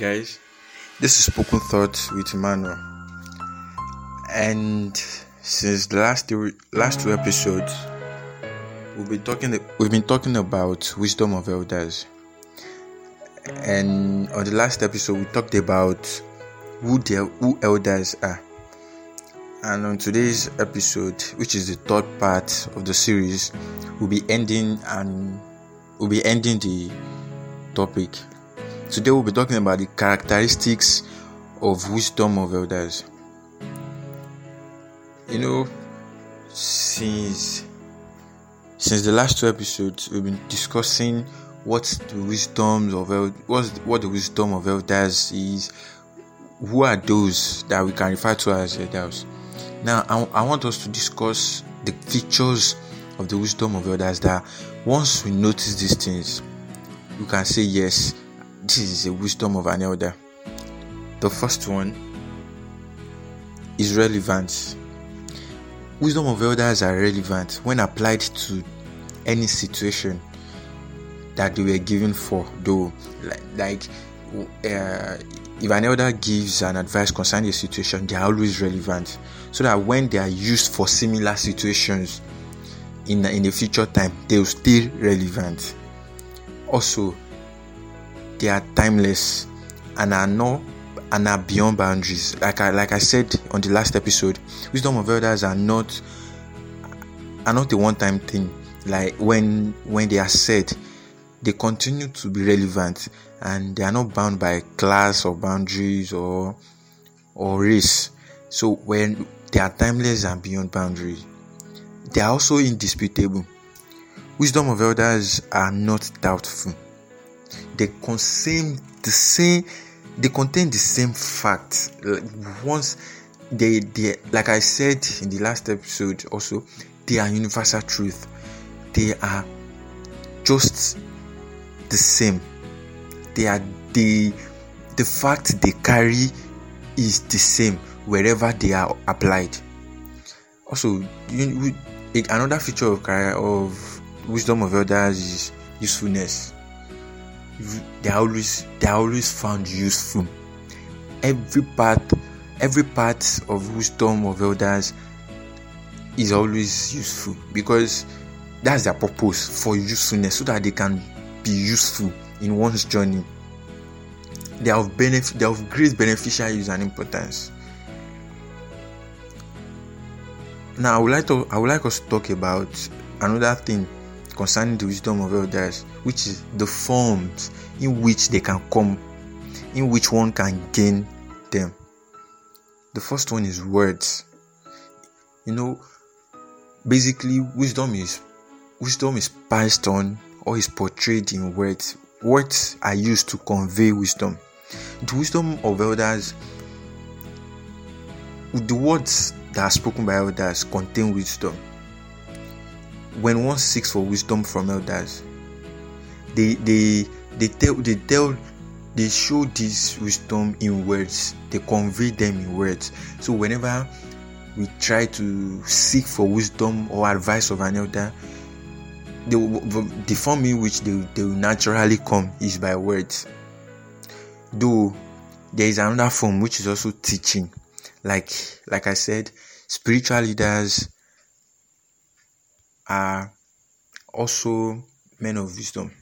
guys. This is Spoken Thoughts with Emmanuel. And since the last two, last two episodes, we've been talking we've been talking about wisdom of elders. And on the last episode, we talked about who the who elders are. And on today's episode, which is the third part of the series, we'll be ending and we'll be ending the topic Today we'll be talking about the characteristics of wisdom of elders. You know, since since the last two episodes, we've been discussing what the wisdom of elders what what the wisdom of elders is. Who are those that we can refer to as elders? Now, I, I want us to discuss the features of the wisdom of elders. That once we notice these things, we can say yes this is a wisdom of an elder. The first one is relevance. Wisdom of elders are relevant when applied to any situation that they were given for. Though, like, uh, if an elder gives an advice concerning a situation, they are always relevant, so that when they are used for similar situations in in the future time, they will stay relevant. Also, they are timeless and are not and are beyond boundaries. Like I like I said on the last episode, wisdom of elders are not are not a one-time thing. Like when when they are said, they continue to be relevant and they are not bound by class or boundaries or or race. So when they are timeless and beyond boundaries, they are also indisputable. Wisdom of elders are not doubtful they the same they contain the same fact. Like once they they like i said in the last episode also they are universal truth. They are just the same. They are the the fact they carry is the same wherever they are applied. Also you, another feature of of wisdom of elders is usefulness they always they always found useful. Every part every part of wisdom of elders is always useful because that's their purpose for usefulness so that they can be useful in one's journey. They have benefit they have great beneficial use and importance. Now i would like to i would like us to talk about another thing concerning the wisdom of elders, which is the forms in which they can come, in which one can gain them. The first one is words. You know, basically, wisdom is wisdom is passed on or is portrayed in words. Words are used to convey wisdom. The wisdom of elders, the words that are spoken by elders contain wisdom when one seeks for wisdom from elders, they they they tell they tell they show this wisdom in words. They convey them in words. So whenever we try to seek for wisdom or advice of an elder, the, the form in which they, they will naturally come is by words. Though there is another form which is also teaching. Like like I said, spiritual leaders are also men of wisdom,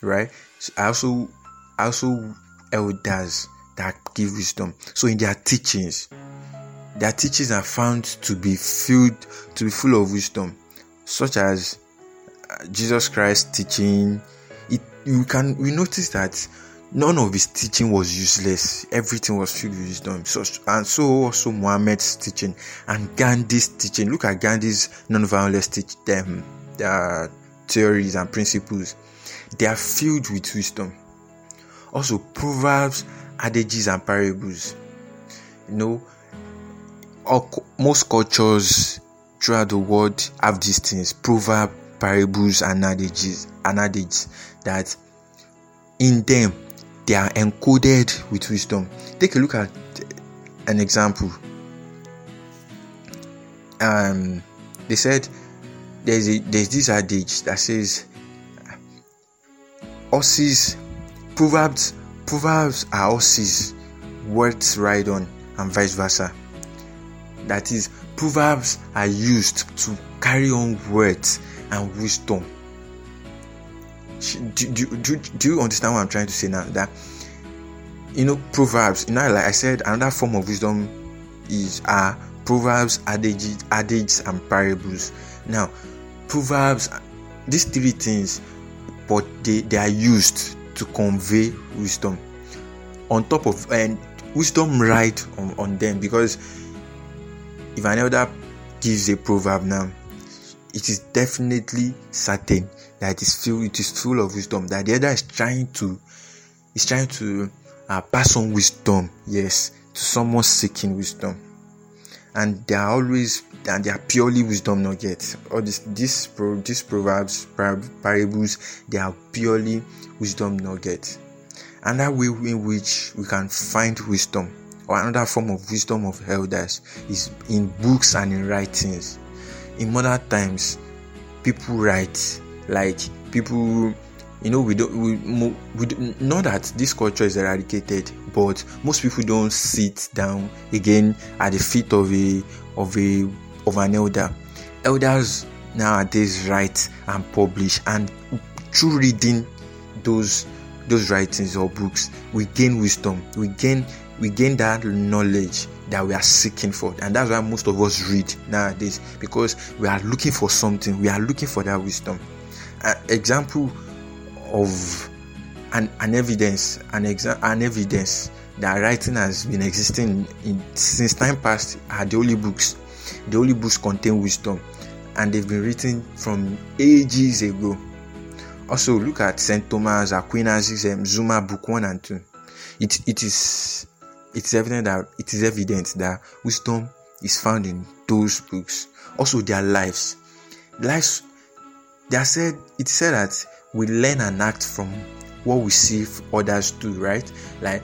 right? So also also elders that give wisdom. So in their teachings, their teachings are found to be filled to be full of wisdom, such as uh, Jesus Christ teaching. It you can we notice that none of his teaching was useless. Everything was filled with wisdom. So, and so also Muhammad's teaching and Gandhi's teaching. Look at Gandhi's non-violence teach them their theories and principles. They are filled with wisdom. Also, proverbs, adages, and parables. You know, all, most cultures throughout the world have these things: proverbs, parables, and adages, and adages that in them they are encoded with wisdom. Take a look at an example. Um, they said there's a there's this adage that says horses proverbs proverbs are horses words ride on and vice versa that is proverbs are used to carry on words and wisdom do, do, do, you understand what i'm trying to say now? That you know proverbs you know like i said another form of wisdom is are proverbs adages adages and parables. Now proverbs these three things but they, they are used to convey wisdom. On top of and wisdom right on, on them because if an elder gives a proverb now it is definitely certain that is full it is full of wisdom that the other is trying to is trying to uh, pass on wisdom yes to someone seeking wisdom. And they are always and they are purely wisdom nuggets. All this this pro these proverbs parables they are purely wisdom nuggets. Another way in which we can find wisdom or another form of wisdom of elders is in books and in writings. In modern times people write like people you know we don't we, we not that this culture is eradicated but most people don't sit down again at the feet of a of a of an elder. Elders nowadays write and publish and through reading those those writings or books we gain wisdom. We gain we gain that knowledge that we are seeking for. And that's why most of us read nowadays because we are looking for something. We are looking for that wisdom an example of an, an evidence an, exa- an evidence that writing has been existing in, since time past are the holy books. The holy books contain wisdom and they've been written from ages ago. Also look at st thomas aquinas um, Summa book 1 and 2 it, it is it's evident that it is evident that wisdom is found in those books. Also their lives. Lives they said it said that we learn and act from what we see others do, right? Like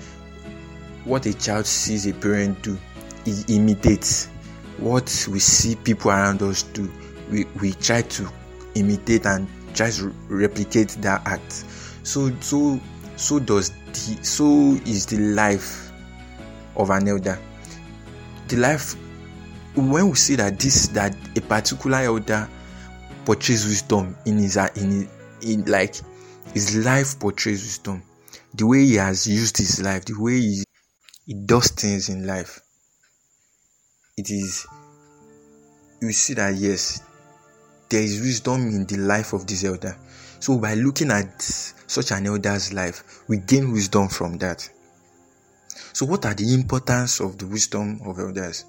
what a child sees a parent do, he imitates. What we see people around us do, we, we try to imitate and try to replicate that act. So so so does the so is the life of an elder. The life when we see that this that a particular elder portrays wisdom in his uh, in in like his life portrays wisdom. The way he has used his life the way he, he does things in life it is you see that yes there is wisdom in the life of this elder. So by looking at such an elder's life we gain wisdom from that. So what are the importance of the wisdom of elders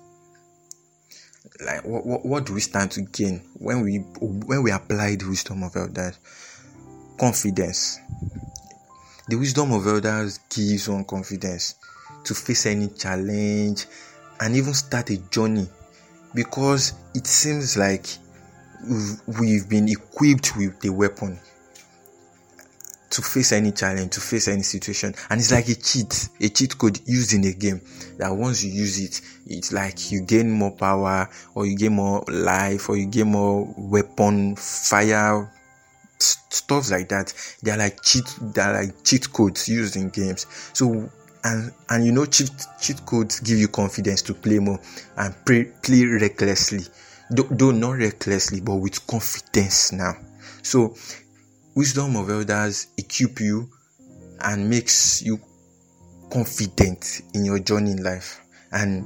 like what, what, what do we stand to gain when we when we apply the wisdom of elders? Confidence. The wisdom of elders gives one confidence to face any challenge and even start a journey because it seems like we've been equipped with the weapon to face any challenge, to face any situation. And it's like a cheat, a cheat code used in a game that once you use it, it's like you gain more power or you gain more life or you gain more weapon, fire, stuff like that. They're like cheat, they're like cheat codes used in games. So, and, and you know, cheat, cheat codes give you confidence to play more and play, play recklessly. Though, though not recklessly, but with confidence now. So wisdom of elders equip you and makes you confident in your journey in life. And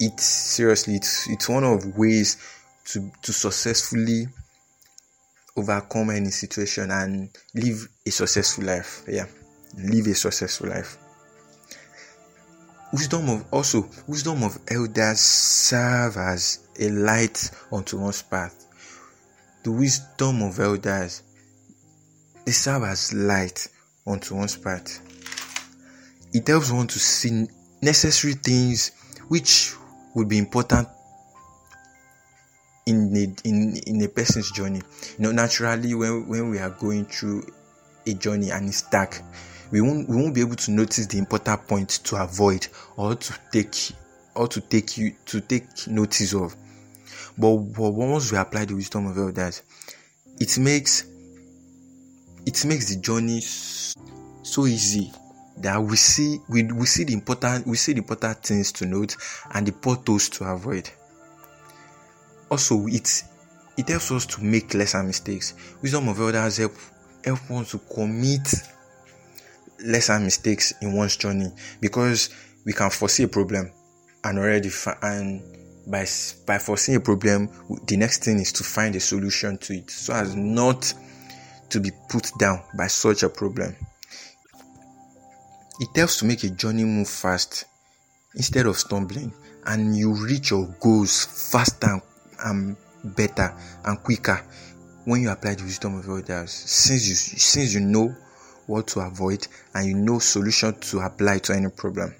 it's seriously it's it's one of ways to to successfully overcome any situation and live a successful life. Yeah live a successful life. Wisdom of also wisdom of elders serve as a light unto one's path. The wisdom of elders they serve as light unto one's path. It helps one to see necessary things which would be important in a, in, in a person's journey. You know, naturally, when, when we are going through a journey and it's dark, we won't, we won't be able to notice the important points to avoid or to take or to take you to take notice of. But, but once we apply the wisdom of elders, it makes it makes the journey so easy that we see we, we see the important we see the important things to note and the potholes to avoid. Also, it it helps us to make lesser mistakes. Wisdom of elders help help one to commit lesser mistakes in one's journey because we can foresee a problem and already fi- and by by foreseeing a problem the next thing is to find a solution to it so as not to be put down by such a problem. It helps to make a journey move fast instead of stumbling and you reach your goals faster and better and quicker when you apply the wisdom of others. Since you since you know what to avoid and you know solution to apply to any problem.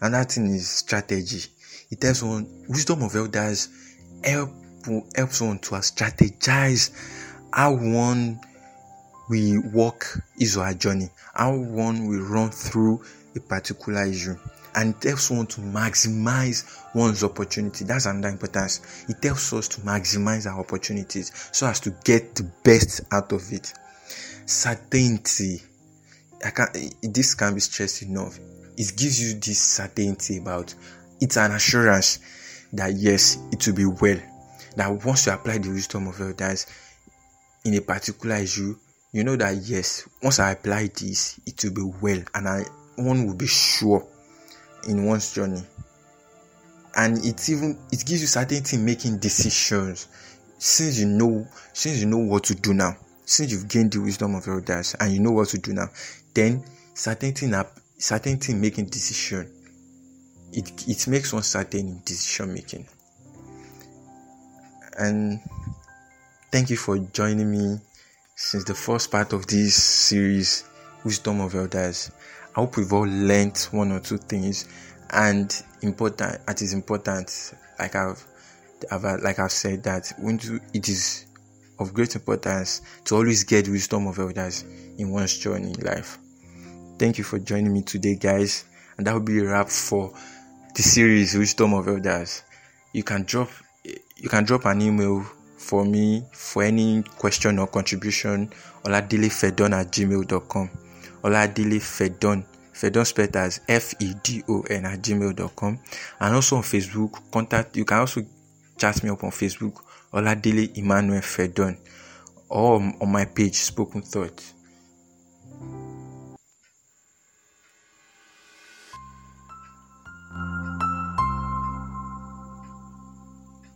Another thing is strategy. It helps one wisdom of elders help helps one to strategize how one we walk his or her journey, how one will run through a particular issue. And it helps one to maximize one's opportunity. That's another importance. It helps us to maximize our opportunities so as to get the best out of it. Certainty. I can this can be stressed enough. It gives you this certainty about it's an assurance that yes, it will be well. That once you apply the wisdom of elders in a particular issue, you know that yes, once I apply this, it will be well, and I one will be sure in one's journey. And it even it gives you certainty in making decisions since you know since you know what to do now, since you've gained the wisdom of your elders and you know what to do now, then certainty in certainty in making decision. It it makes one certain in decision making. And thank you for joining me since the first part of this series, Wisdom of Elders. I hope we've all learned one or two things and important it is important like I've, I've like I've said that when it is of great importance to always get wisdom of elders in one's journey in life. Thank you for joining me today, guys, and that will be a wrap for the series Wisdom of Elders. You can drop you can drop an email for me for any question or contribution oladelefedon at gmail.com oladelefedon fedon spelled as f-e-d-o-n at gmail.com and also on facebook contact you can also chat me up on facebook oladele emmanuel fedon or on my page spoken thought